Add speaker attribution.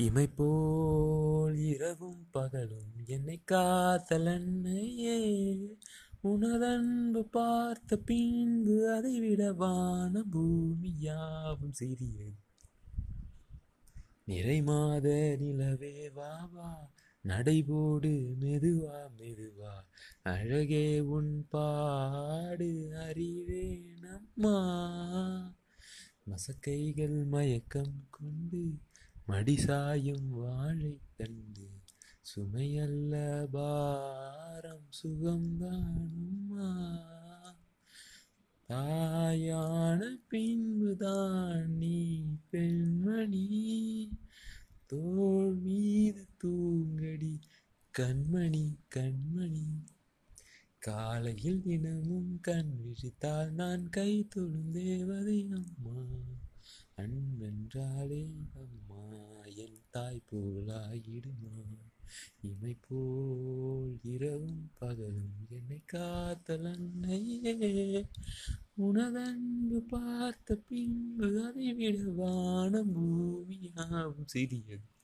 Speaker 1: இமை போல் இரவும் பகலும் என்னை காத்தலன்னையே உனதன்பு பார்த்த பின்பு அதைவிட வான பூமியாவும் சிறியது. நிறை மாத நிலவே வா வா. நடைபோடு மெதுவா மெதுவா. அழகே உன் பாடு அறிவேனம்மா மசக்கைகள் மயக்கம் கொண்டு மடிசாயும் வாழை தண்டு சுமையல்ல பாரம் சுகம்தானும்மா. தாயான பின்புதான் நீ பெண்மணி. தோல் மீது தூங்கடி கண்மணி கண்மணி. காலையில் தினமும் கண் விழித்தால் நான் கை தொழும் தேவதை அம்மா. அன்பென்றாலே அம்மா தாய் போலாயிடுமா? இமை போல் இரவும் பகலும் என்னை காத்தல் அன்னையே. உனதன்பு பார்த்த பின்பு அதை விட வானம் பூமியாவும் சிறியது.